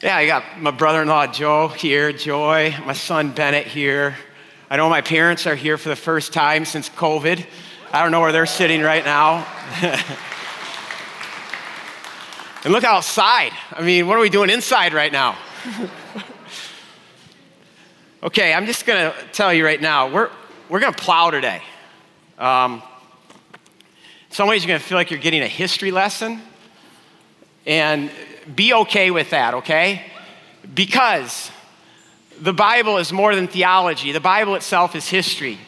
Yeah, I got my brother in law Joe here, Joy, my son Bennett here. I know my parents are here for the first time since COVID. I don't know where they're sitting right now. and look outside. I mean, what are we doing inside right now? okay, I'm just going to tell you right now, we're, we're going to plow today. Um, in some ways, you're going to feel like you're getting a history lesson. And be okay with that, okay? Because the Bible is more than theology, the Bible itself is history.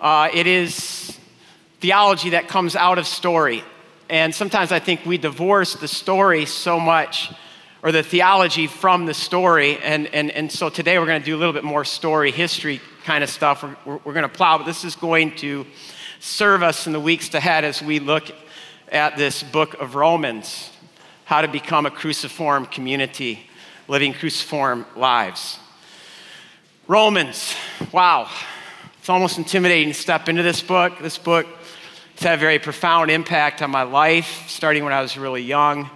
Uh, it is theology that comes out of story. And sometimes I think we divorce the story so much, or the theology from the story. And, and, and so today we're going to do a little bit more story, history kind of stuff. We're, we're, going to plow, but this is going to serve us in the weeks ahead as we look at this book of Romans how to become a cruciform community, living cruciform lives. Romans, wow, it's almost intimidating to step into this book. This book has had a very profound impact on my life, starting when I was really young.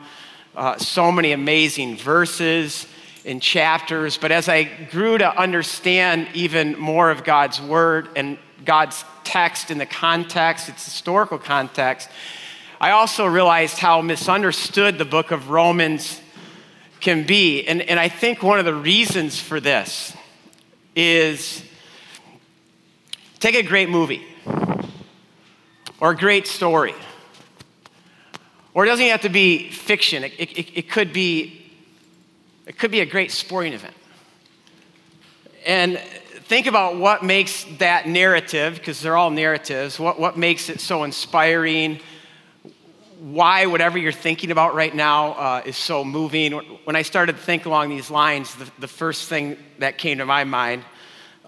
Uh, so many amazing verses and chapters. But as I grew to understand even more of God's word and God's text in the context, its historical context, I also realized how misunderstood the book of Romans can be. And, and I think one of the reasons for this is take a great movie or a great story. Or it doesn't have to be fiction. It, it, it, could be, it could be a great sporting event. And think about what makes that narrative, because they're all narratives, what, what makes it so inspiring why whatever you're thinking about right now uh, is so moving. When I started to think along these lines, the, the first thing that came to my mind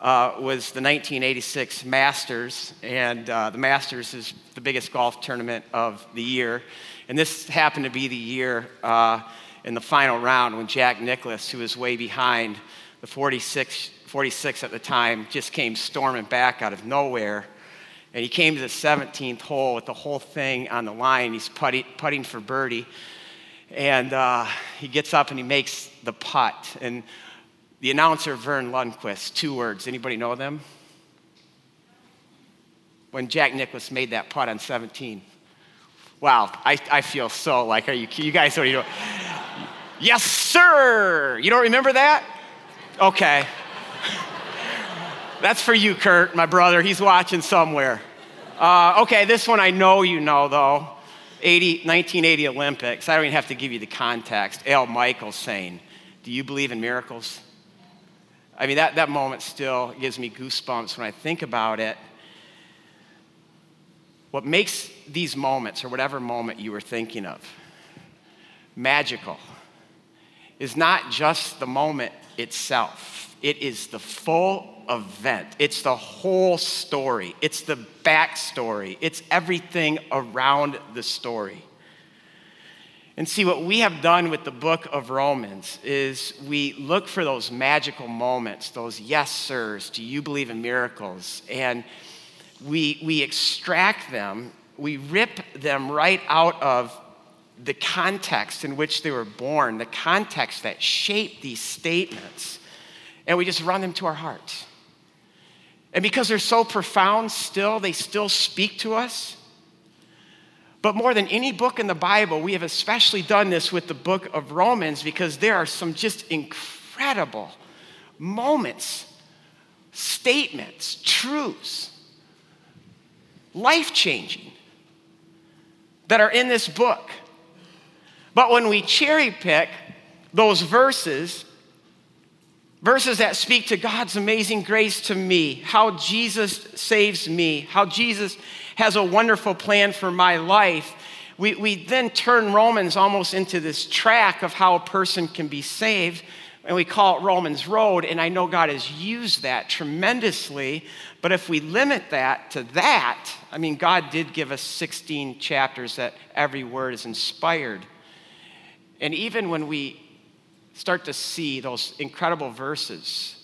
uh, was the 1986 Masters. And uh, the Masters is the biggest golf tournament of the year. And this happened to be the year uh, in the final round when Jack Nicklaus, who was way behind, the 46, 46 at the time, just came storming back out of nowhere and he came to the 17th hole with the whole thing on the line. He's putting, putting for birdie. And uh, he gets up and he makes the putt. And the announcer, Verne Lundquist, two words. Anybody know them? When Jack Nicklaus made that putt on 17. Wow, I, I feel so like, are you, you guys, what are you doing? yes, sir! You don't remember that? Okay. That's for you, Kurt, my brother. He's watching somewhere. Uh, okay, this one I know you know, though. 80, 1980 Olympics. I don't even have to give you the context. Al Michaels saying, Do you believe in miracles? I mean, that, that moment still gives me goosebumps when I think about it. What makes these moments, or whatever moment you were thinking of, magical is not just the moment itself, it is the full event. It's the whole story. It's the backstory. It's everything around the story. And see, what we have done with the book of Romans is we look for those magical moments, those yes, sirs, do you believe in miracles? And we, we extract them, we rip them right out of the context in which they were born, the context that shaped these statements, and we just run them to our hearts. And because they're so profound still, they still speak to us. But more than any book in the Bible, we have especially done this with the book of Romans because there are some just incredible moments, statements, truths, life changing that are in this book. But when we cherry pick those verses Verses that speak to God's amazing grace to me, how Jesus saves me, how Jesus has a wonderful plan for my life. We, we then turn Romans almost into this track of how a person can be saved, and we call it Romans Road. And I know God has used that tremendously, but if we limit that to that, I mean, God did give us 16 chapters that every word is inspired. And even when we start to see those incredible verses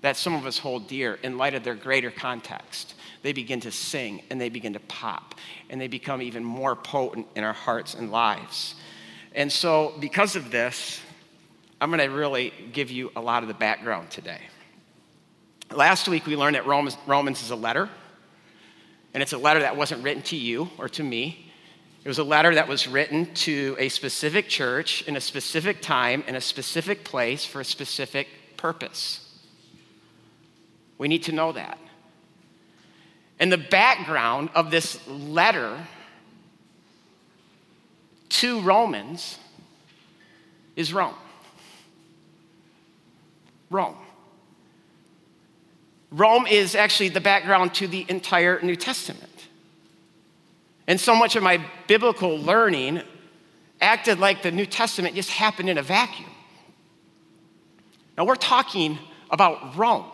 that some of us hold dear in light of their greater context. They begin to sing and they begin to pop and they become even more potent in our hearts and lives. And so, because of this, I'm going to really give you a lot of the background today. Last week, we learned that Romans, Romans is a letter, and it's a letter that wasn't written to you or to me. It was a letter that was written to a specific church in a specific time, in a specific place, for a specific purpose. We need to know that. And the background of this letter to Romans is Rome. Rome. Rome is actually the background to the entire New Testament. And so much of my biblical learning acted like the New Testament just happened in a vacuum. Now we're talking about Rome.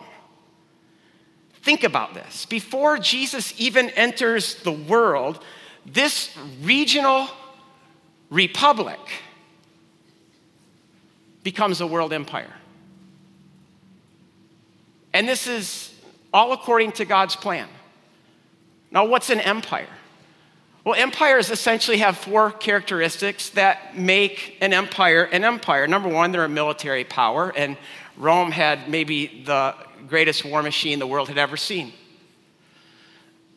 Think about this. Before Jesus even enters the world, this regional republic becomes a world empire. And this is all according to God's plan. Now, what's an empire? Well, empires essentially have four characteristics that make an empire an empire. Number one, they're a military power, and Rome had maybe the greatest war machine the world had ever seen.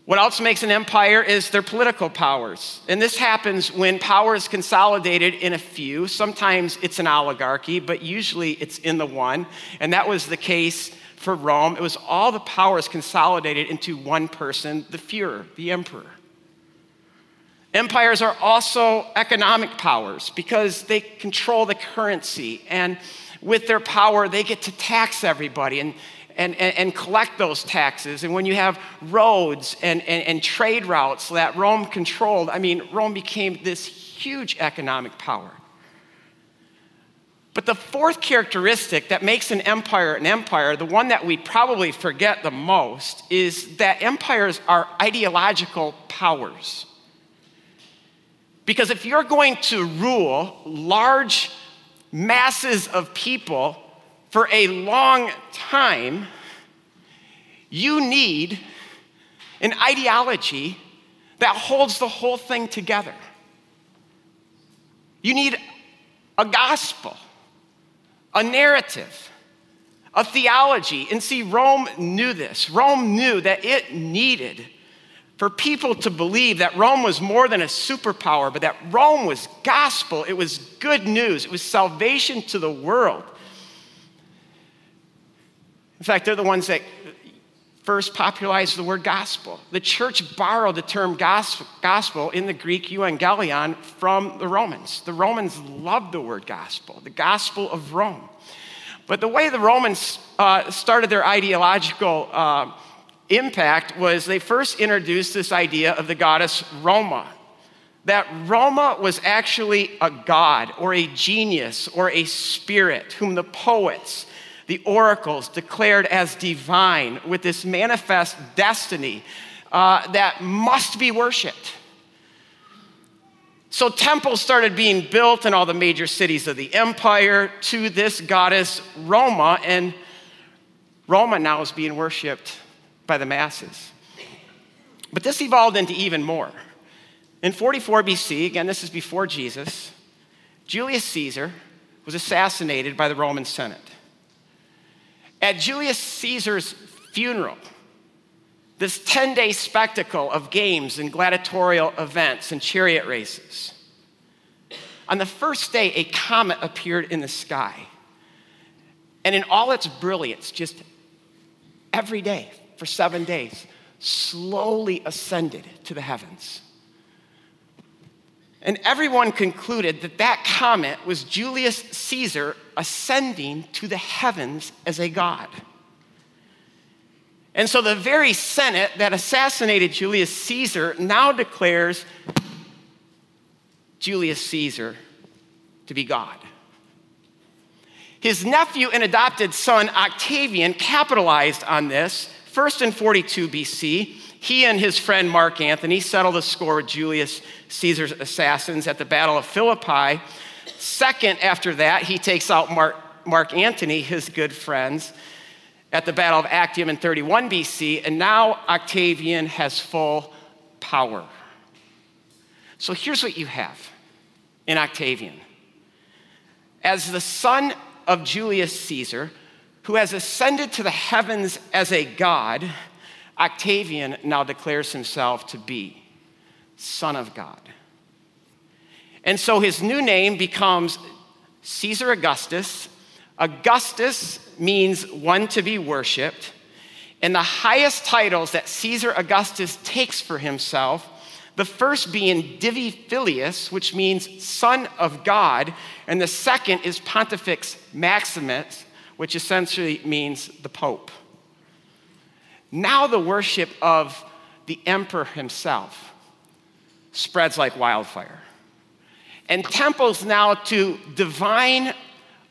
What else makes an empire is their political powers. And this happens when power is consolidated in a few. Sometimes it's an oligarchy, but usually it's in the one. And that was the case for Rome. It was all the powers consolidated into one person, the Fuhrer, the emperor. Empires are also economic powers because they control the currency, and with their power, they get to tax everybody and, and, and, and collect those taxes. And when you have roads and, and, and trade routes that Rome controlled, I mean, Rome became this huge economic power. But the fourth characteristic that makes an empire an empire, the one that we probably forget the most, is that empires are ideological powers. Because if you're going to rule large masses of people for a long time, you need an ideology that holds the whole thing together. You need a gospel, a narrative, a theology. And see, Rome knew this. Rome knew that it needed for people to believe that Rome was more than a superpower, but that Rome was gospel. It was good news. It was salvation to the world. In fact, they're the ones that first popularized the word gospel. The church borrowed the term gospel in the Greek euangelion from the Romans. The Romans loved the word gospel, the gospel of Rome. But the way the Romans uh, started their ideological uh, impact was they first introduced this idea of the goddess Roma. That Roma was actually a god or a genius or a spirit whom the poets, the oracles declared as divine with this manifest destiny uh, that must be worshiped. So temples started being built in all the major cities of the empire to this goddess Roma, and Roma now is being worshiped by the masses. But this evolved into even more. In 44 BC, again, this is before Jesus, Julius Caesar was assassinated by the Roman Senate. At Julius Caesar's funeral, this 10 day spectacle of games and gladiatorial events and chariot races, on the first day, a comet appeared in the sky. And in all its brilliance, just every day, for seven days, slowly ascended to the heavens. And everyone concluded that that comet was Julius Caesar ascending to the heavens as a god. And so the very Senate that assassinated Julius Caesar now declares Julius Caesar to be God. His nephew and adopted son Octavian capitalized on this First, in 42 BC, he and his friend Mark Antony settled the score with Julius Caesar's assassins at the Battle of Philippi. Second, after that, he takes out Mark, Mark Antony, his good friends, at the Battle of Actium in 31 BC, and now Octavian has full power. So here's what you have in Octavian. As the son of Julius Caesar, who has ascended to the heavens as a god, Octavian now declares himself to be Son of God. And so his new name becomes Caesar Augustus. Augustus means one to be worshiped. And the highest titles that Caesar Augustus takes for himself, the first being Divi Filius, which means son of God, and the second is Pontifex Maximus, which essentially means the Pope. Now the worship of the emperor himself spreads like wildfire. And temples now to divine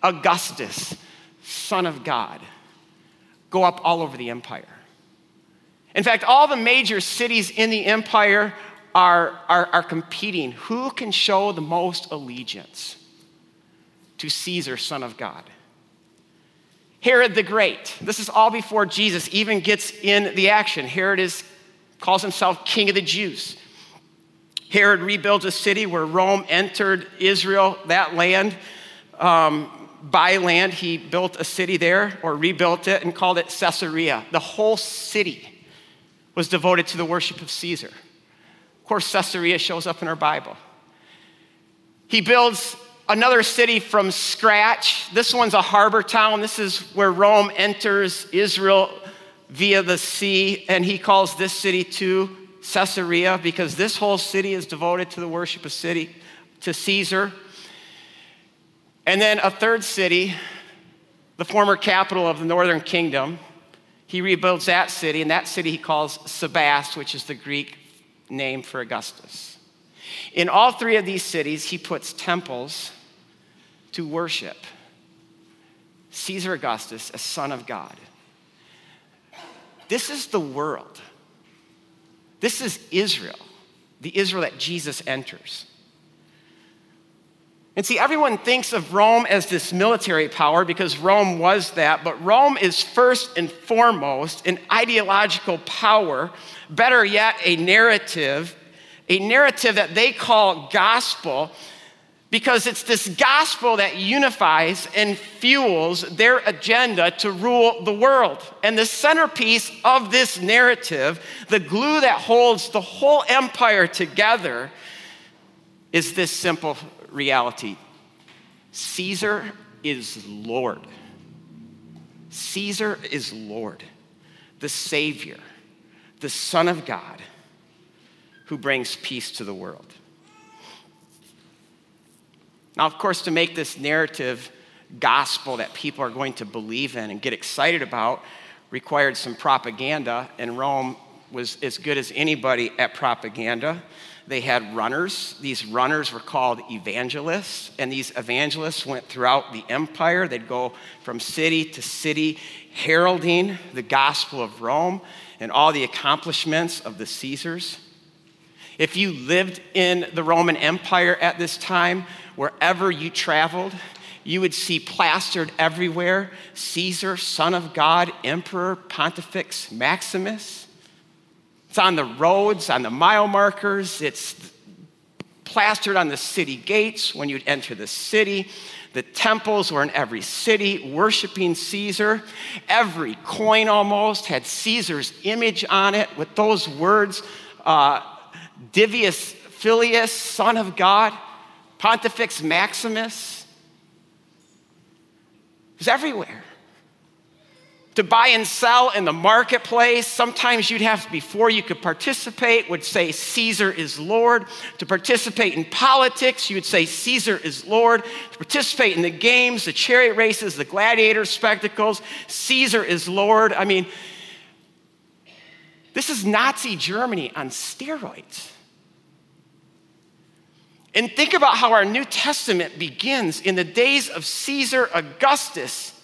Augustus, Son of God, go up all over the empire. In fact, all the major cities in the empire are, are, are competing. Who can show the most allegiance to Caesar, Son of God? Herod the Great. This is all before Jesus even gets in the action. Herod is, calls himself King of the Jews. Herod rebuilds a city where Rome entered Israel, that land. Um, by land, he built a city there or rebuilt it and called it Caesarea. The whole city was devoted to the worship of Caesar. Of course, Caesarea shows up in our Bible. He builds another city from scratch. This one's a harbor town. This is where Rome enters Israel via the sea, and he calls this city too Caesarea because this whole city is devoted to the worship of city to Caesar. And then a third city, the former capital of the northern kingdom, he rebuilds that city, and that city he calls Sebaste, which is the Greek name for Augustus. In all three of these cities, he puts temples to worship Caesar Augustus a Son of God. This is the world. This is Israel, the Israel that Jesus enters. And see, everyone thinks of Rome as this military power because Rome was that, but Rome is first and foremost an ideological power, better yet, a narrative, a narrative that they call gospel because it's this gospel that unifies and fuels their agenda to rule the world. And the centerpiece of this narrative, the glue that holds the whole empire together, is this simple reality Caesar is Lord. Caesar is Lord, the Savior, the Son of God, who brings peace to the world. Now, of course, to make this narrative gospel that people are going to believe in and get excited about required some propaganda, and Rome was as good as anybody at propaganda. They had runners. These runners were called evangelists, and these evangelists went throughout the empire. They'd go from city to city, heralding the gospel of Rome and all the accomplishments of the Caesars. If you lived in the Roman Empire at this time, wherever you traveled, you would see plastered everywhere Caesar, Son of God, Emperor, Pontifex Maximus. It's on the roads, on the mile markers, it's plastered on the city gates when you'd enter the city. The temples were in every city worshiping Caesar. Every coin almost had Caesar's image on it with those words uh, Divius Filius, Son of God. Pontifex Maximus. It was everywhere. To buy and sell in the marketplace, sometimes you'd have, before you could participate, would say Caesar is Lord. To participate in politics, you would say Caesar is Lord. To participate in the games, the chariot races, the gladiator spectacles, Caesar is Lord. I mean, this is Nazi Germany on steroids. And think about how our New Testament begins in the days of Caesar Augustus.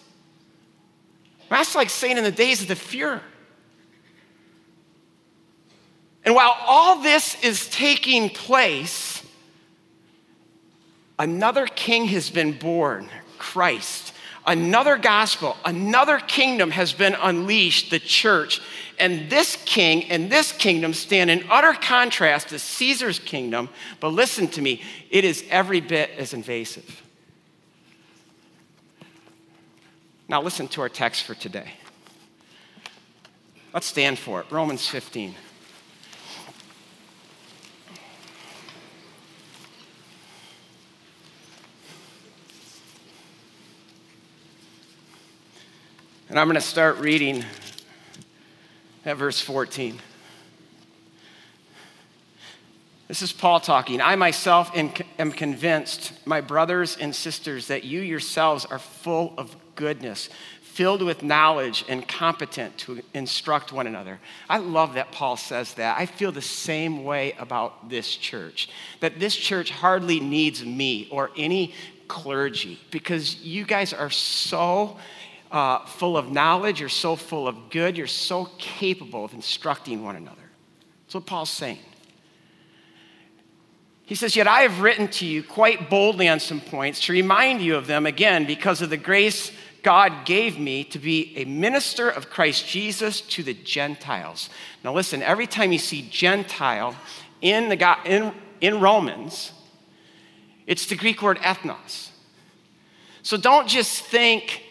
That's like saying in the days of the Fuhrer. And while all this is taking place, another king has been born, Christ. Another gospel, another kingdom has been unleashed, the church. And this king and this kingdom stand in utter contrast to Caesar's kingdom. But listen to me, it is every bit as invasive. Now, listen to our text for today. Let's stand for it. Romans 15. And I'm going to start reading at verse 14. This is Paul talking. I myself am convinced, my brothers and sisters, that you yourselves are full of goodness, filled with knowledge, and competent to instruct one another. I love that Paul says that. I feel the same way about this church, that this church hardly needs me or any clergy because you guys are so uh, full of knowledge, you're so full of good, you're so capable of instructing one another. That's what Paul's saying. He says, Yet I have written to you quite boldly on some points to remind you of them again because of the grace God gave me to be a minister of Christ Jesus to the Gentiles. Now, listen, every time you see Gentile in, the, in, in Romans, it's the Greek word ethnos. So don't just think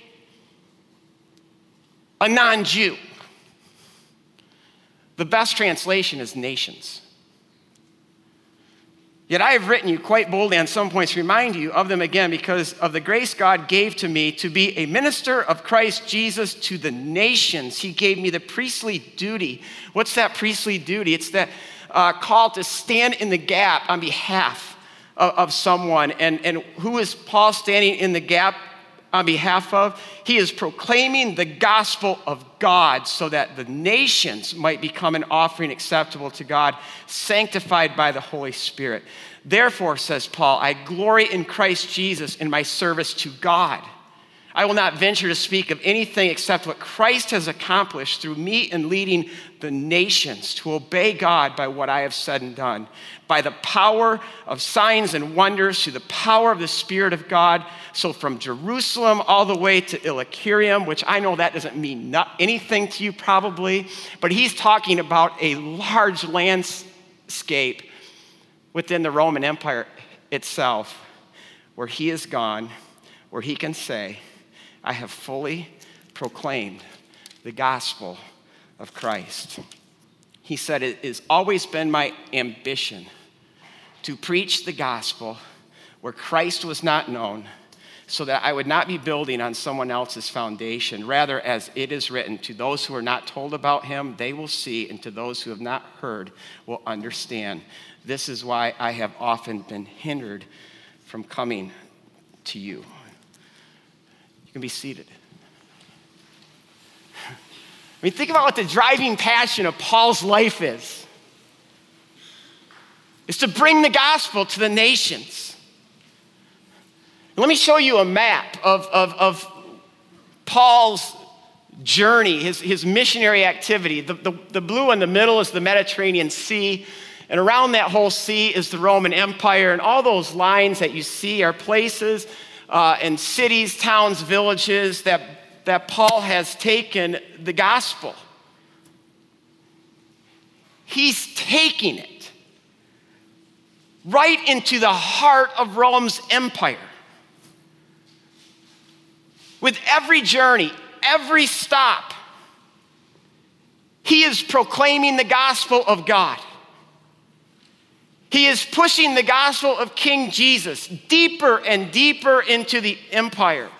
a non Jew. The best translation is nations. Yet I have written you quite boldly on some points remind you of them again because of the grace God gave to me to be a minister of Christ Jesus to the nations. He gave me the priestly duty. What's that priestly duty? It's that uh, call to stand in the gap on behalf of, of someone. And, and who is Paul standing in the gap on behalf of. He is proclaiming the gospel of God so that the nations might become an offering acceptable to God, sanctified by the Holy Spirit. Therefore, says Paul, I glory in Christ Jesus in my service to God. I will not venture to speak of anything except what Christ has accomplished through me in leading the nations to obey God by what I have said and done, by the power of signs and wonders, through the power of the Spirit of God. So, from Jerusalem all the way to Illyricum, which I know that doesn't mean anything to you probably, but he's talking about a large landscape within the Roman Empire itself where he is gone, where he can say, I have fully proclaimed the gospel of Christ. He said, It has always been my ambition to preach the gospel where Christ was not known, so that I would not be building on someone else's foundation. Rather, as it is written, to those who are not told about him, they will see, and to those who have not heard, will understand. This is why I have often been hindered from coming to you can be seated. I mean, think about what the driving passion of Paul's life is. It's to bring the gospel to the nations. Let me show you a map of, of, of Paul's journey, his, his missionary activity. The, the, the blue in the middle is the Mediterranean Sea, and around that whole sea is the Roman Empire, and all those lines that you see are places uh, and cities, towns, villages that, that Paul has taken the gospel. He's taking it right into the heart of Rome's empire. With every journey, every stop, he is proclaiming the gospel of God. He is pushing the gospel of King Jesus deeper and deeper into the empire.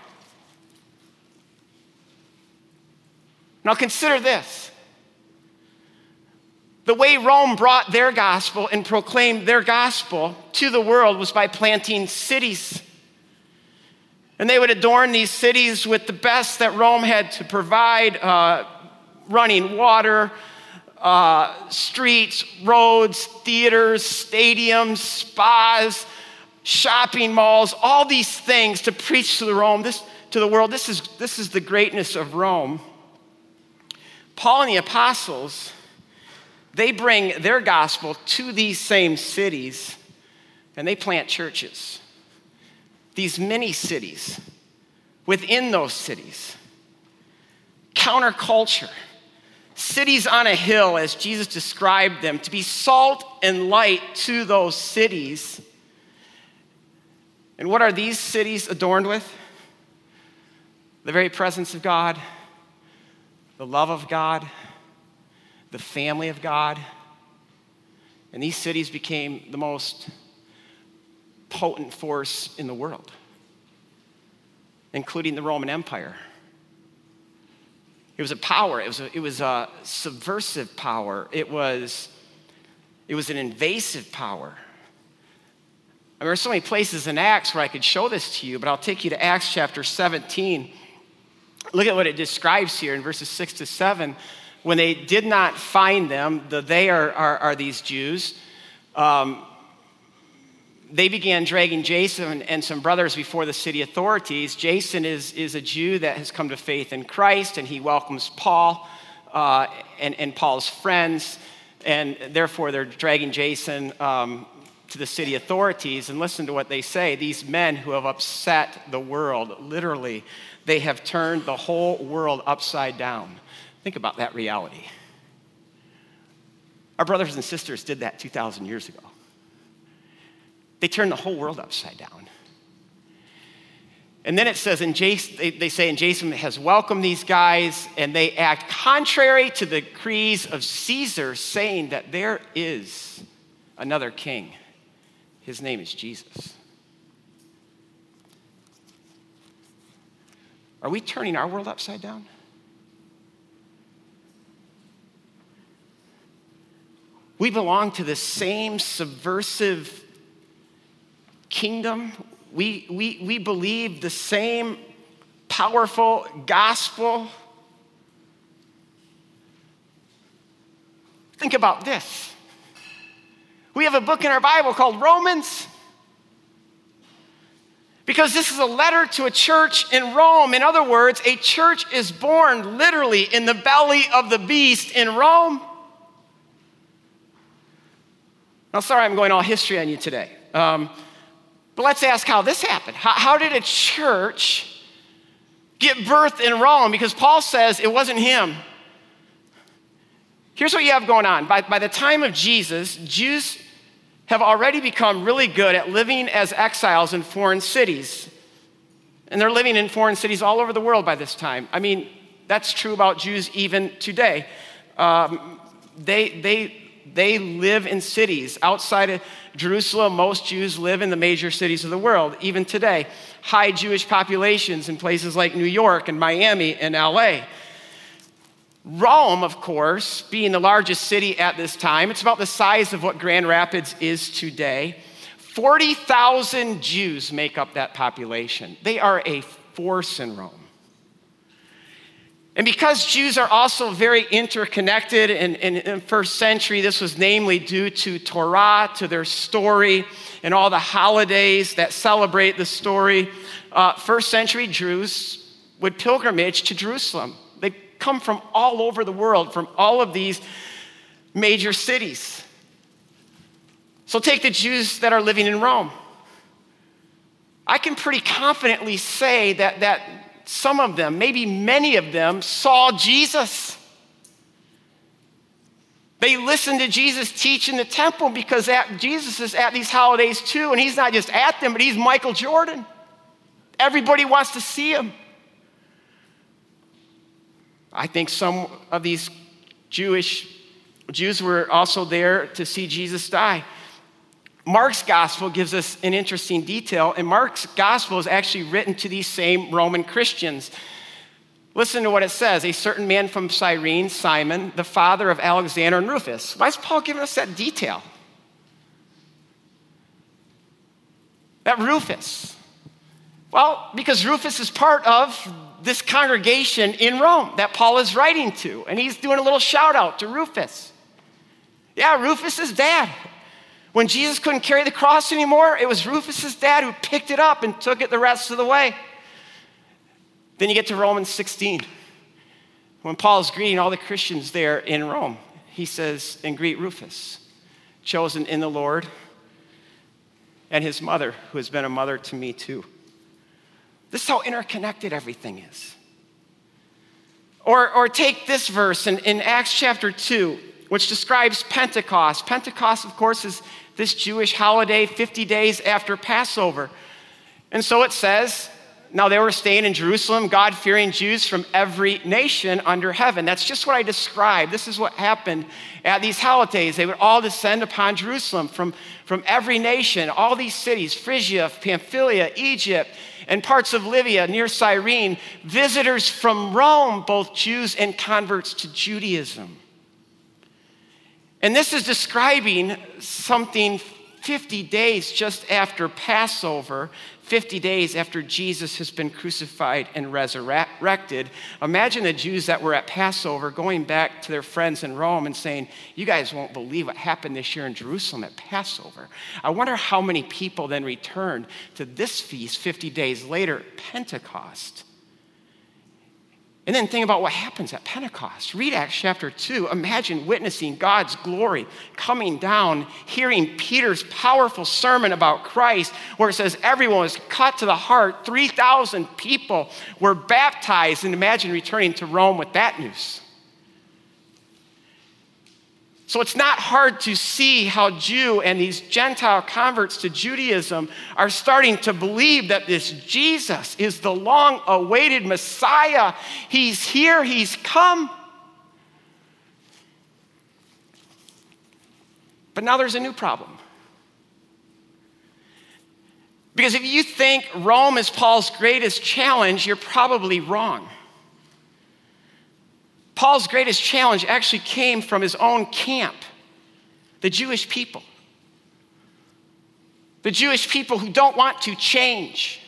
Now consider this. The way Rome brought their gospel and proclaimed their gospel to the world was by planting cities. And they would adorn these cities with the best that Rome had to provide uh, running water, uh, streets, roads, theaters, stadiums, spas, shopping malls, all these things to preach to the Rome, this, to the world. This is, this is the greatness of Rome. Paul and the apostles, they bring their gospel to these same cities and they plant churches. These mini cities within those cities. Counterculture cities on a hill, as Jesus described them, to be salt and light to those cities. And what are these cities adorned with? the very presence of God, the love of God, the family of God. And these cities became the most potent force in the world, including the Roman Empire. It was a power, it was a, it was a subversive power, it was, it was an invasive power. I mean, there are so many places in Acts where I could show this to you, but I'll take you to Acts chapter 17. Look at what it describes here in verses 6 to 7. When they did not find them, the they are, are, are these Jews, um, they began dragging Jason and some brothers before the city authorities. Jason is, is a Jew that has come to faith in Christ, and he welcomes Paul uh, and, and Paul's friends, and therefore they're dragging Jason um, to the city authorities. And listen to what they say these men who have upset the world, literally, they have turned the whole world upside down. Think about that reality. Our brothers and sisters did that 2,000 years ago. They turn the whole world upside down. And then it says, and Jason, they, they say, and Jason has welcomed these guys, and they act contrary to the decrees of Caesar, saying that there is another king. His name is Jesus. Are we turning our world upside down? We belong to the same subversive kingdom. We, we, we believe the same powerful gospel. Think about this. We have a book in our Bible called Romans. Because this is a letter to a church in Rome. In other words, a church is born literally in the belly of the beast in Rome. Now, sorry, I'm going all history on you today. Um, but let's ask how this happened. How, how did a church get birth in Rome? Because Paul says it wasn't him. Here's what you have going on. By, by the time of Jesus, Jews have already become really good at living as exiles in foreign cities. And they're living in foreign cities all over the world by this time. I mean, that's true about Jews even today. Um, they, they, they live in cities outside of Jerusalem. Most Jews live in the major cities of the world, even today. High Jewish populations in places like New York and Miami and LA. Rome, of course, being the largest city at this time, it's about the size of what Grand Rapids is today. 40,000 Jews make up that population. They are a force in Rome. And because Jews are also very interconnected in, in, in, first century, this was namely due to Torah, to their story, and all the holidays that celebrate the story. Uh, first century Jews would pilgrimage to Jerusalem. They come from all over the world, from all of these major cities. So take the Jews that are living in Rome. I can pretty confidently say that, that some of them, maybe many of them, saw Jesus. They listened to Jesus teach in the temple because at, Jesus is at these holidays too, and he's not just at them, but he's Michael Jordan. Everybody wants to see him. I think some of these Jewish Jews were also there to see Jesus die. Mark's gospel gives us an interesting detail, and Mark's gospel is actually written to these same Roman Christians. Listen to what it says A certain man from Cyrene, Simon, the father of Alexander and Rufus. Why is Paul giving us that detail? That Rufus. Well, because Rufus is part of this congregation in Rome that Paul is writing to, and he's doing a little shout out to Rufus. Yeah, Rufus' is dad. When Jesus couldn't carry the cross anymore, it was Rufus's dad who picked it up and took it the rest of the way. Then you get to Romans 16. When Paul's greeting all the Christians there in Rome, he says, and greet Rufus, chosen in the Lord, and his mother, who has been a mother to me too. This is how interconnected everything is. Or, or take this verse in, in Acts chapter 2, which describes Pentecost. Pentecost, of course, is this Jewish holiday 50 days after Passover. And so it says Now, they were staying in Jerusalem, God fearing Jews from every nation under heaven. That's just what I described. This is what happened at these holidays. They would all descend upon Jerusalem from, from every nation, all these cities Phrygia, Pamphylia, Egypt, and parts of Libya near Cyrene, visitors from Rome, both Jews and converts to Judaism. And this is describing something 50 days just after Passover, 50 days after Jesus has been crucified and resurrected. Imagine the Jews that were at Passover going back to their friends in Rome and saying, You guys won't believe what happened this year in Jerusalem at Passover. I wonder how many people then returned to this feast 50 days later, Pentecost. And then think about what happens at Pentecost. Read Acts chapter 2. Imagine witnessing God's glory coming down, hearing Peter's powerful sermon about Christ, where it says everyone was cut to the heart. 3,000 people were baptized. And imagine returning to Rome with that news. So it's not hard to see how Jew and these Gentile converts to Judaism are starting to believe that this Jesus is the long awaited Messiah. He's here, he's come. But now there's a new problem. Because if you think Rome is Paul's greatest challenge, you're probably wrong. Paul's greatest challenge actually came from his own camp, the Jewish people. The Jewish people who don't want to change.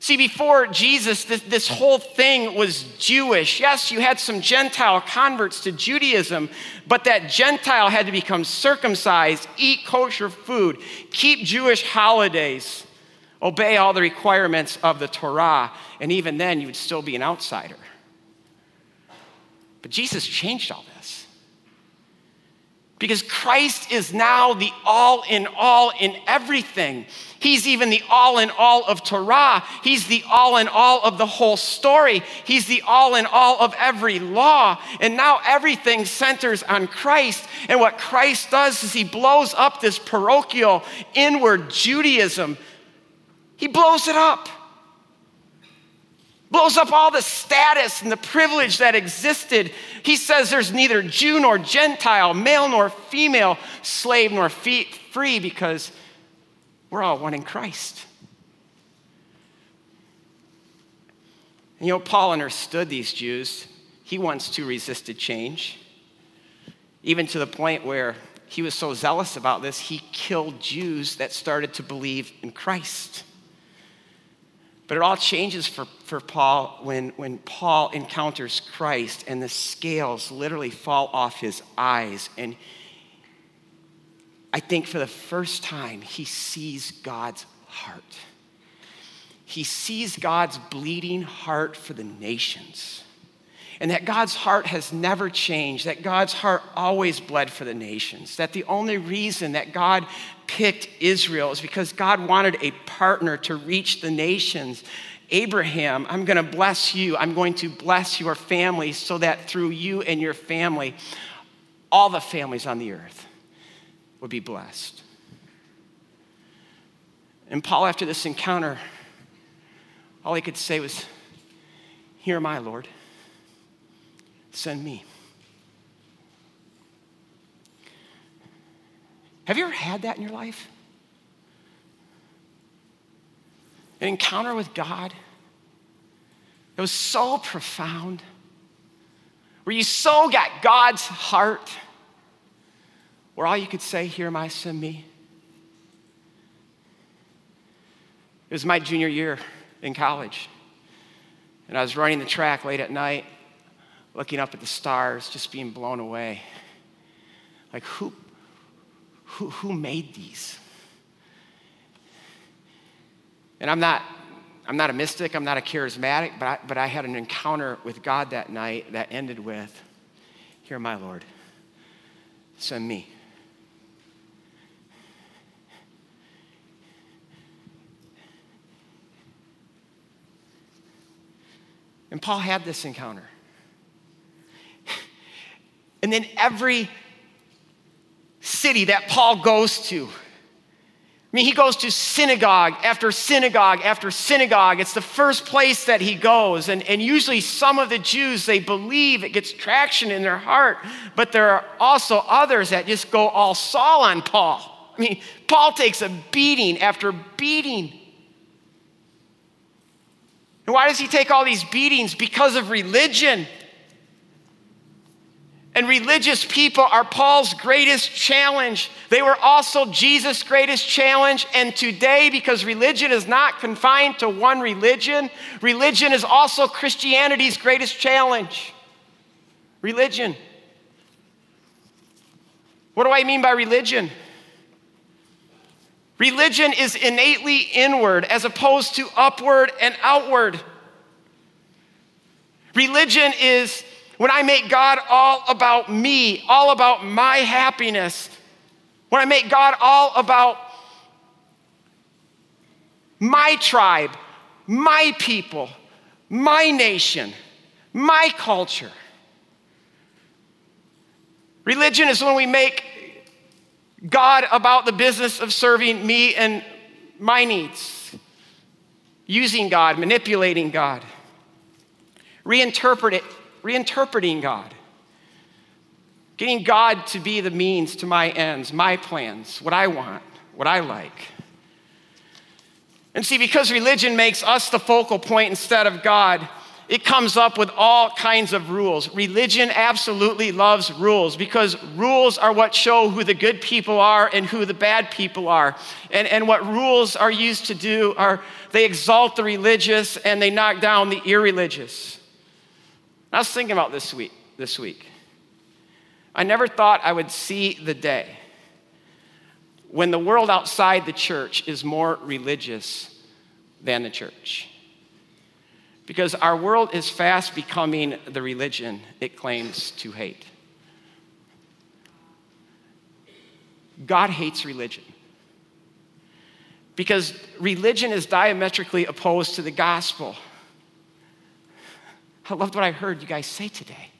See, before Jesus, this, this, whole thing was Jewish. Yes, you had some Gentile converts to Judaism, but that Gentile had to become circumcised, eat kosher food, keep Jewish holidays, obey all the requirements of the Torah, and even then you would still be an outsider. But Jesus changed all this. Because Christ is now the all in all in everything. He's even the all in all of Torah. He's the all in all of the whole story. He's the all in all of every law. And now everything centers on Christ. And what Christ does is he blows up this parochial inward Judaism, he blows it up blows up all the status and the privilege that existed. He says there's neither Jew nor Gentile, male nor female, slave nor free, because we're all one in Christ. And you know, Paul understood these Jews. He once too resisted change, even to the point where he was so zealous about this, he killed Jews that started to believe in Christ. But it all changes for, for Paul when, when Paul encounters Christ and the scales literally fall off his eyes. And I think for the first time, he sees God's heart. He sees God's bleeding heart for the nations and that God's heart has never changed, that God's heart always bled for the nations, that the only reason that God picked Israel is because God wanted a partner to reach the nations. Abraham, I'm going to bless you. I'm going to bless your family so that through you and your family, all the families on the earth would be blessed. And Paul, after this encounter, all he could say was, Here am I, Lord. Send me. Have you ever had that in your life? An encounter with God that was so profound, where you so got God's heart, where all you could say, Here am I, send me. It was my junior year in college. And I was running the track late at night, looking up at the stars, just being blown away. Like, who, who, who made these? And I'm not, I'm not a mystic, I'm not a charismatic, but I, but I had an encounter with God that night that ended with, Here, my Lord, send me. And Paul had this encounter. And then every city that Paul goes to, I mean, he goes to synagogue after synagogue after synagogue. It's the first place that he goes. And, and usually, some of the Jews, they believe it gets traction in their heart, but there are also others that just go all Saul on Paul. I mean, Paul takes a beating after beating. And why does he take all these beatings? Because of religion. And religious people are Paul's greatest challenge. They were also Jesus' greatest challenge. And today, because religion is not confined to one religion, religion is also Christianity's greatest challenge. Religion. What do I mean by religion? Religion is innately inward as opposed to upward and outward. Religion is when I make God all about me, all about my happiness, when I make God all about my tribe, my people, my nation, my culture. Religion is when we make God about the business of serving me and my needs, using God, manipulating God, reinterpret it reinterpreting God, getting God to be the means to my ends, my plans, what I want, what I like. And see, because religion makes us the focal point instead of God, it comes up with all kinds of rules. Religion absolutely loves rules because rules are what show who the good people are and who the bad people are. And, and what rules are used to do are they exalt the religious and they knock down the irreligious. I was thinking about this week, this week. I never thought I would see the day when the world outside the church is more religious than the church. Because our world is fast becoming the religion it claims to hate. God hates religion. Because religion is diametrically opposed to the gospel. I loved what I heard you guys say today.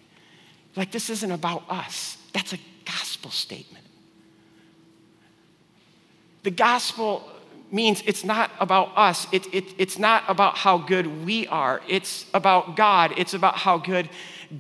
Like, this isn't about us, that's a gospel statement. The gospel means it's not about us, it, it, it's not about how good we are, it's about God, it's about how good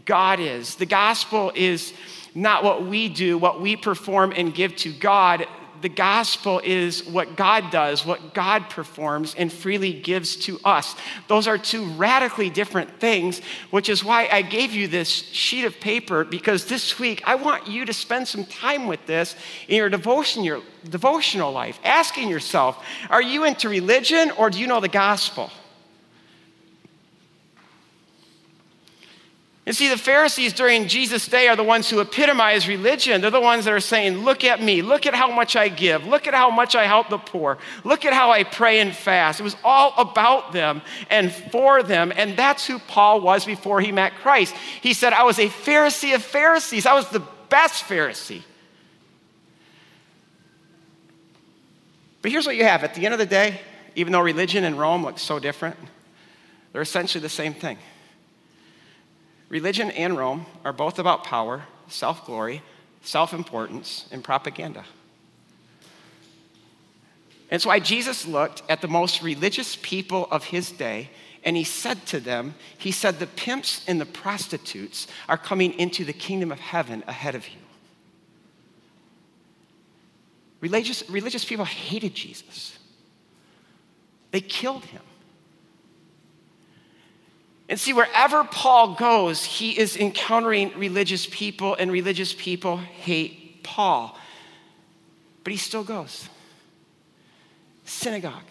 God is. The gospel is not what we do, what we perform and give to God the gospel is what God does, what God performs and freely gives to us. Those are two radically different things, which is why I gave you this sheet of paper because this week I want you to spend some time with this in your devotion, your devotional life, asking yourself, are you into religion or do you know the gospel? And see, the Pharisees during Jesus' day are the ones who epitomize religion. They're the ones that are saying, Look at me. Look at how much I give. Look at how much I help the poor. Look at how I pray and fast. It was all about them and for them. And that's who Paul was before he met Christ. He said, I was a Pharisee of Pharisees, I was the best Pharisee. But here's what you have at the end of the day, even though religion in Rome looks so different, they're essentially the same thing. Religion and Rome are both about power, self glory, self importance, and propaganda. And it's why Jesus looked at the most religious people of his day and he said to them, He said, the pimps and the prostitutes are coming into the kingdom of heaven ahead of you. Religious, religious people hated Jesus, they killed him. And see, wherever Paul goes, he is encountering religious people, and religious people hate Paul. But he still goes. Synagogue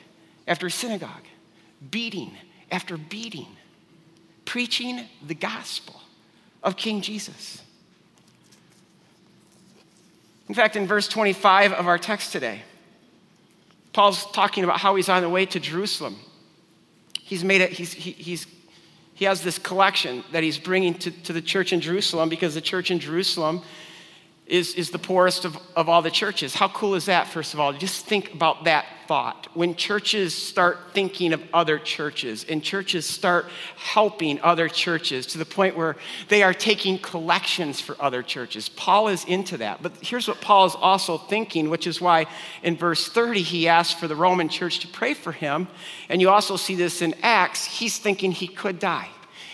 after synagogue, beating after beating, preaching the gospel of King Jesus. In fact, in verse 25 of our text today, Paul's talking about how he's on the way to Jerusalem. He's made it, he's, he, he's he has this collection that he's bringing to, to the church in Jerusalem because the church in Jerusalem is, is the poorest of, of all the churches. How cool is that, first of all? Just think about that thought. When churches start thinking of other churches and churches start helping other churches to the point where they are taking collections for other churches, Paul is into that. But here's what Paul is also thinking, which is why in verse 30 he asks for the Roman church to pray for him. And you also see this in Acts. He's thinking he could die.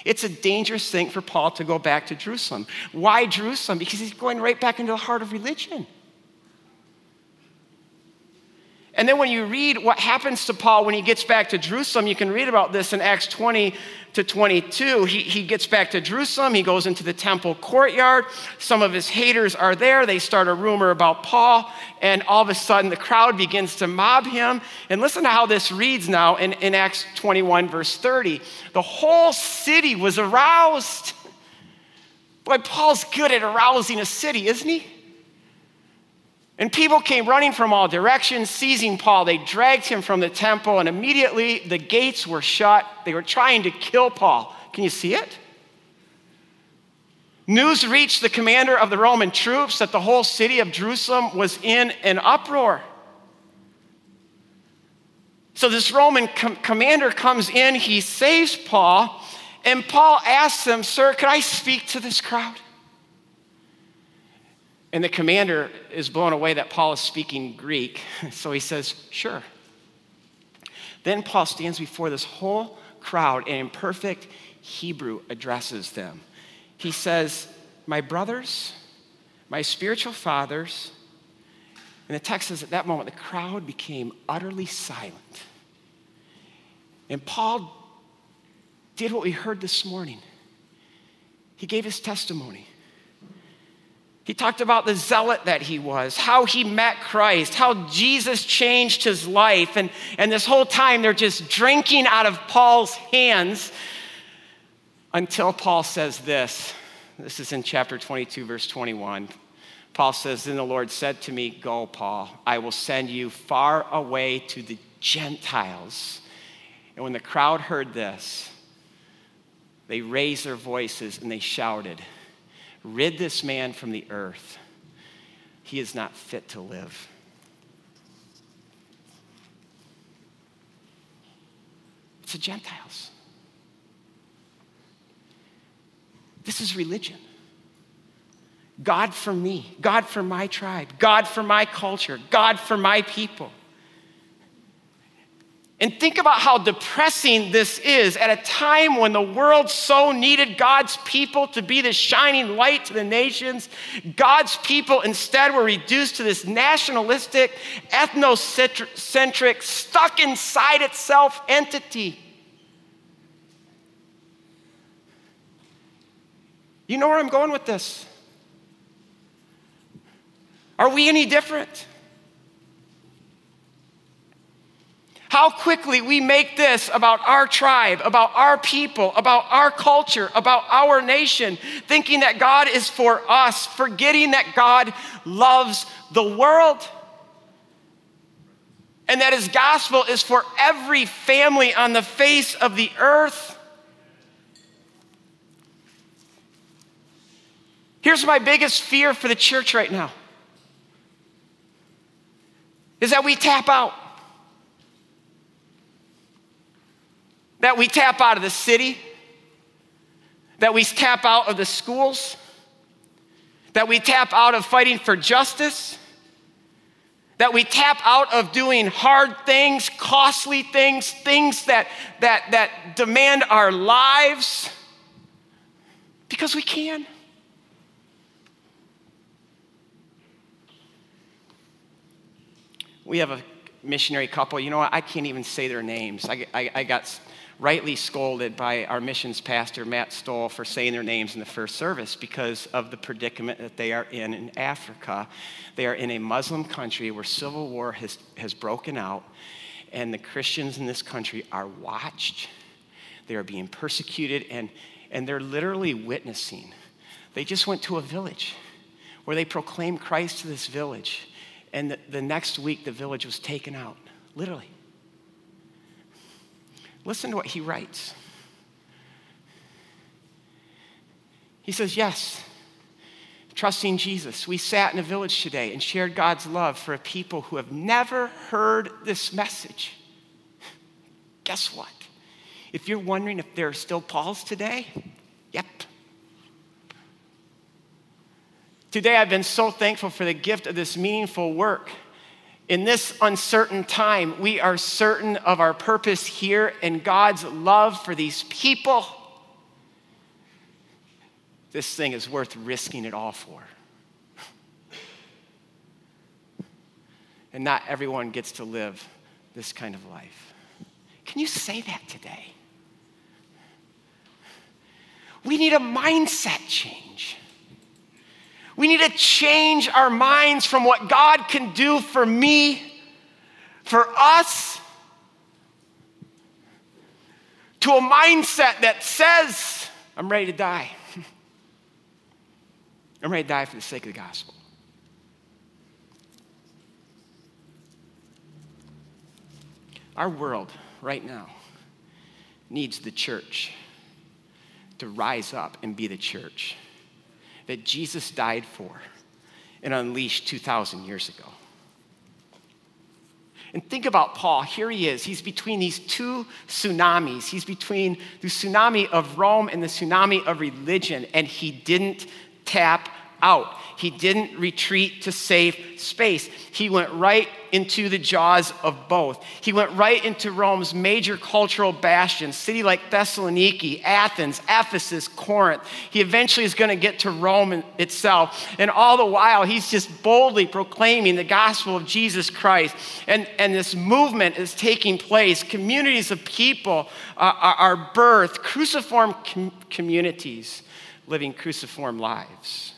It's a dangerous thing for Paul to go back to Jerusalem. Why Jerusalem? Because he's going right back into the heart of religion. And then when you read what happens to Paul when he gets back to Jerusalem, you can read about this in Acts 20 to 22. He, he gets back to Jerusalem. He goes into the temple courtyard. Some of his haters are there. They start a rumor about Paul. And all of a sudden, the crowd begins to mob him. And listen to how this reads now in, in Acts 21, verse 30. The whole city was aroused. Boy, Paul's good at arousing a city, isn't he? And people came running from all directions, seizing Paul. They dragged him from the temple, and immediately the gates were shut. They were trying to kill Paul. Can you see it? News reached the commander of the Roman troops that the whole city of Jerusalem was in an uproar. So this Roman com- commander comes in, he saves Paul, and Paul asks him, Sir, could I speak to this crowd? And the commander is blown away that Paul is speaking Greek, so he says, Sure. Then Paul stands before this whole crowd and in perfect Hebrew addresses them. He says, My brothers, my spiritual fathers, and the text says at that moment the crowd became utterly silent. And Paul did what we heard this morning. He gave his testimony. He talked about the zealot that he was, how he met Christ, how Jesus changed his life. And, and this whole time, they're just drinking out of Paul's hands until Paul says this. This is in chapter 22, verse 21. Paul says, Then the Lord said to me, Go, Paul, I will send you far away to the Gentiles. And when the crowd heard this, they raised their voices and they shouted, Rid this man from the earth. He is not fit to live. It's the Gentiles. This is religion. God for me, God for my tribe, God for my culture, God for my people. And think about how depressing this is at a time when the world so needed God's people to be the shining light to the nations. God's people instead were reduced to this nationalistic, ethnocentric, stuck inside itself entity. You know where I'm going with this? Are we any different? How quickly we make this about our tribe, about our people, about our culture, about our nation, thinking that God is for us, forgetting that God loves the world and that his gospel is for every family on the face of the earth. Here's my biggest fear for the church right now is that we tap out. That we tap out of the city, that we tap out of the schools, that we tap out of fighting for justice, that we tap out of doing hard things, costly things, things that, that, that demand our lives because we can. We have a missionary couple. You know what? I can't even say their names. I, I, I got rightly scolded by our missions pastor, Matt Stoll, for saying their names in the first service because of the predicament that they are in in Africa. They are in a Muslim country where civil war has, has broken out, and the Christians in this country are watched. They are being persecuted, and, and they're literally witnessing. They just went to a village where they proclaimed Christ to this village, and the, the next week the village was taken out, literally. Listen to what he writes. He says, Yes, trusting Jesus. We sat in a village today and shared God's love for a people who have never heard this message. Guess what? If you're wondering if there are still Pauls today, yep. Today, I've been so thankful for the gift of this meaningful work. In this uncertain time, we are certain of our purpose here and God's love for these people. This thing is worth risking it all for. And not everyone gets to live this kind of life. Can you say that today? We need a mindset change. We need to change our minds from what God can do for me, for us, to a mindset that says, I'm ready to die. I'm ready to die for the sake of the gospel. Our world right now needs the church to rise up and be the church that Jesus died for and unleashed 2,000 years ago. And think about Paul. Here he is. He's between these two tsunamis. He's between the tsunami of Rome and the tsunami of religion, and he didn't tap out. He didn't retreat to save space. He went right into the jaws of both. He went right into Rome's major cultural bastions, city like Thessaloniki, Athens, Ephesus, Corinth. He eventually is going to get to Rome itself. And all the while, he's just boldly proclaiming the gospel of Jesus Christ. And, and this movement is taking place. Communities of people are, are, are birthed, cruciform com- communities living cruciform lives.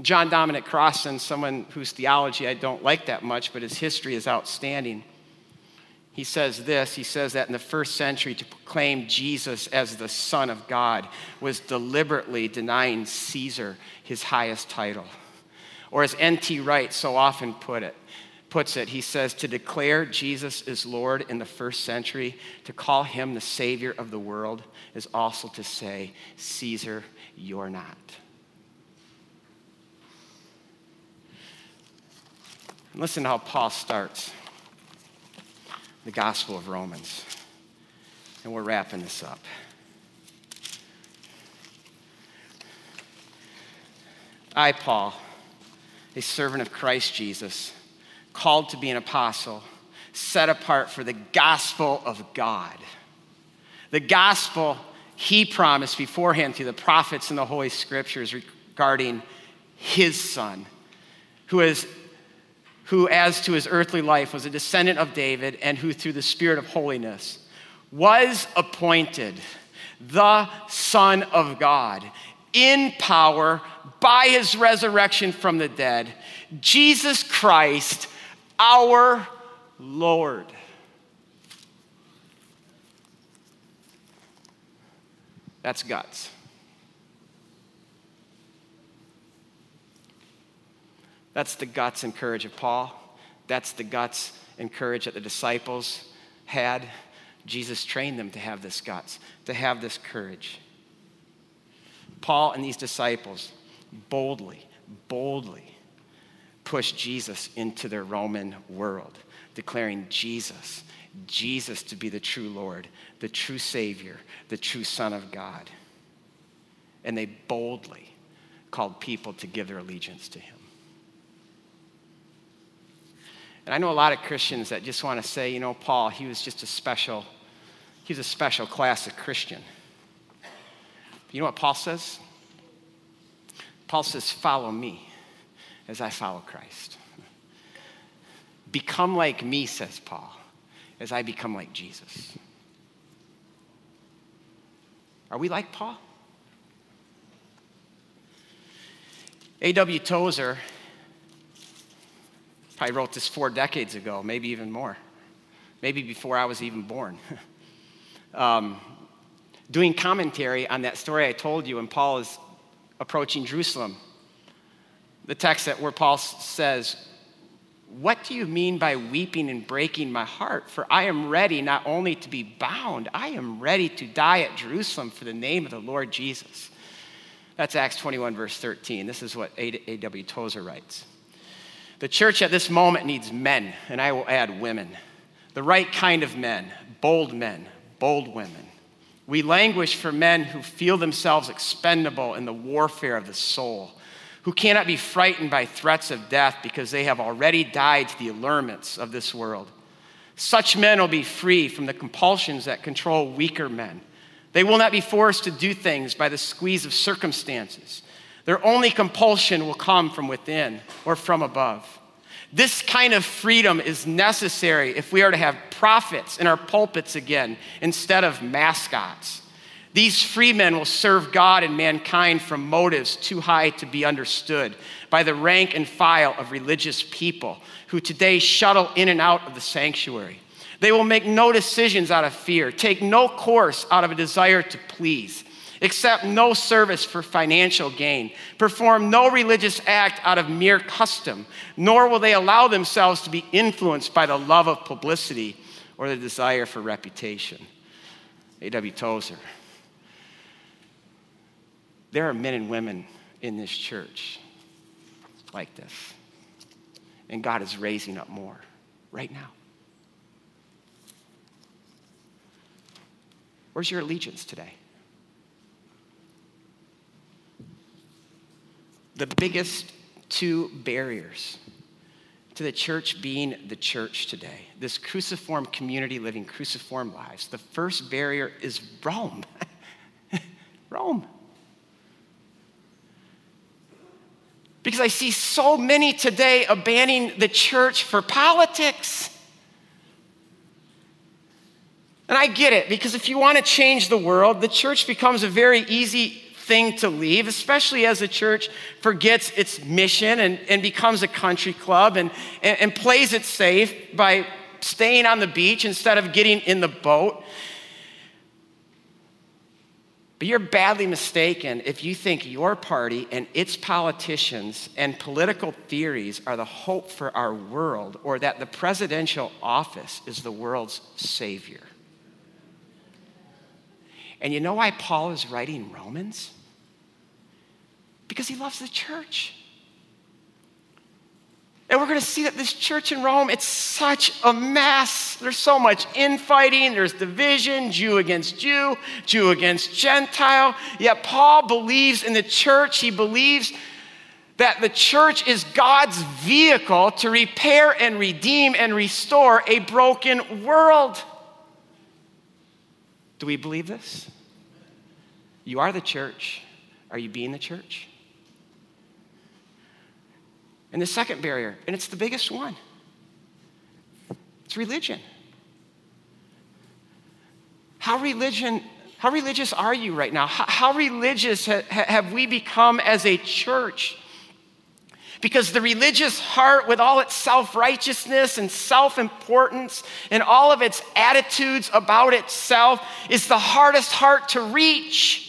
John Dominic Crossan, someone whose theology I don't like that much, but his history is outstanding. He says this he says that in the first century, to proclaim Jesus as the Son of God was deliberately denying Caesar his highest title. Or as N.T. Wright so often put it, puts it, he says, to declare Jesus is Lord in the first century, to call him the Savior of the world, is also to say, Caesar, you're not. Listen to how Paul starts the Gospel of Romans. And we're wrapping this up. I, Paul, a servant of Christ Jesus, called to be an apostle, set apart for the gospel of God. The gospel he promised beforehand through the prophets and the Holy Scriptures regarding his son, who is who, as to his earthly life, was a descendant of David and who, through the Spirit of holiness, was appointed the Son of God in power by his resurrection from the dead, Jesus Christ, our Lord. That's guts. That's the guts and courage of Paul. That's the guts and courage that the disciples had. Jesus trained them to have this guts, to have this courage. Paul and these disciples boldly, boldly pushed Jesus into their Roman world, declaring Jesus, Jesus to be the true Lord, the true Savior, the true Son of God. And they boldly called people to give their allegiance to him. And I know a lot of Christians that just want to say, you know, Paul, he was just a special, he's a special class of Christian. You know what Paul says? Paul says, follow me as I follow Christ. Become like me, says Paul, as I become like Jesus. Are we like Paul? A.W. Tozer I wrote this four decades ago, maybe even more, maybe before I was even born. um, doing commentary on that story I told you when Paul is approaching Jerusalem. The text that where Paul says, What do you mean by weeping and breaking my heart? For I am ready not only to be bound, I am ready to die at Jerusalem for the name of the Lord Jesus. That's Acts 21, verse 13. This is what A.W. Tozer writes. The church at this moment needs men, and I will add women. The right kind of men, bold men, bold women. We languish for men who feel themselves expendable in the warfare of the soul, who cannot be frightened by threats of death because they have already died to the allurements of this world. Such men will be free from the compulsions that control weaker men. They will not be forced to do things by the squeeze of circumstances. Their only compulsion will come from within or from above. This kind of freedom is necessary if we are to have prophets in our pulpits again instead of mascots. These free men will serve God and mankind from motives too high to be understood by the rank and file of religious people who today shuttle in and out of the sanctuary. They will make no decisions out of fear, take no course out of a desire to please accept no service for financial gain, perform no religious act out of mere custom, nor will they allow themselves to be influenced by the love of publicity or the desire for reputation. A.W. Tozer. There are men and women in this church like this. And God is raising up more right now. Where's your allegiance today? The biggest two barriers to the church being the church today, this cruciform community living cruciform lives. The first barrier is Rome. Rome. Because I see so many today abandoning the church for politics. And I get it, because if you want to change the world, the church becomes a very easy thing to leave, especially as a church forgets its mission and, and becomes a country club and, and, and plays it safe by staying on the beach instead of getting in the boat. But you're badly mistaken if you think your party and its politicians and political theories are the hope for our world or that the presidential office is the world's savior. And you know why Paul is writing Romans? Because he loves the church. And we're going to see that this church in Rome, it's such a mess. There's so much infighting, there's division, Jew against Jew, Jew against Gentile. Yet Paul believes in the church. He believes that the church is God's vehicle to repair and redeem and restore a broken world. Do we believe this? You are the church. Are you being the church? And the second barrier, and it's the biggest one, it's religion. How religion how religious are you right now? How, religious ha, have we become as a church? Because the religious heart, with all its self righteousness and self importance and all of its attitudes about itself, is the hardest heart to reach.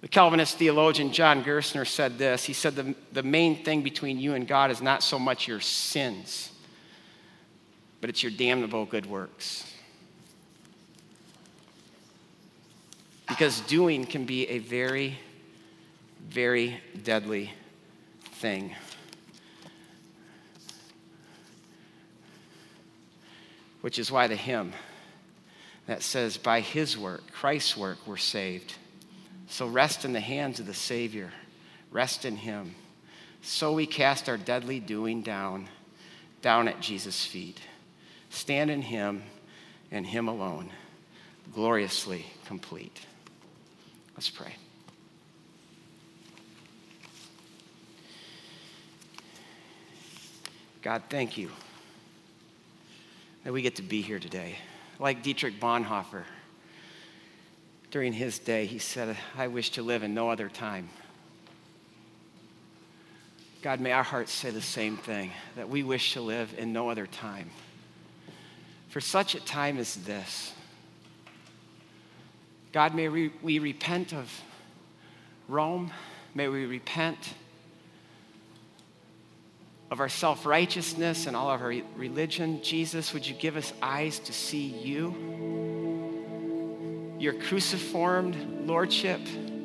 The Calvinist theologian John Gerstner said this. He said, the, the main thing between you and God is not so much your sins, but it's your damnable good works. Because doing can be a very, very deadly thing. Which is why the hymn that says, By his work, Christ's work, we're saved so rest in the hands of the Savior, rest in Him. So we cast our deadly doing down, down at Jesus' feet. Stand in Him and Him alone, gloriously complete. Let's pray. God, thank you that we get to be here today. Like Dietrich Bonhoeffer, during his day, he said, I wish to live in no other time. God, may our hearts say the same thing, that we wish to live in no other time. For such a time as this, God, may we, we repent of Rome. May we repent of our self righteousness and all of our religion. Jesus, would you give us eyes to see you? your cruciformed lordship,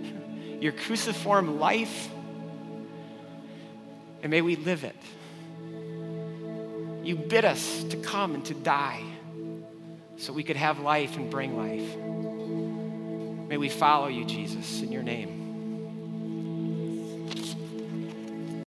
your cruciform life, and may we live it. You bid us to come and to die so we could have life and bring life. May we follow you, Jesus, in your name.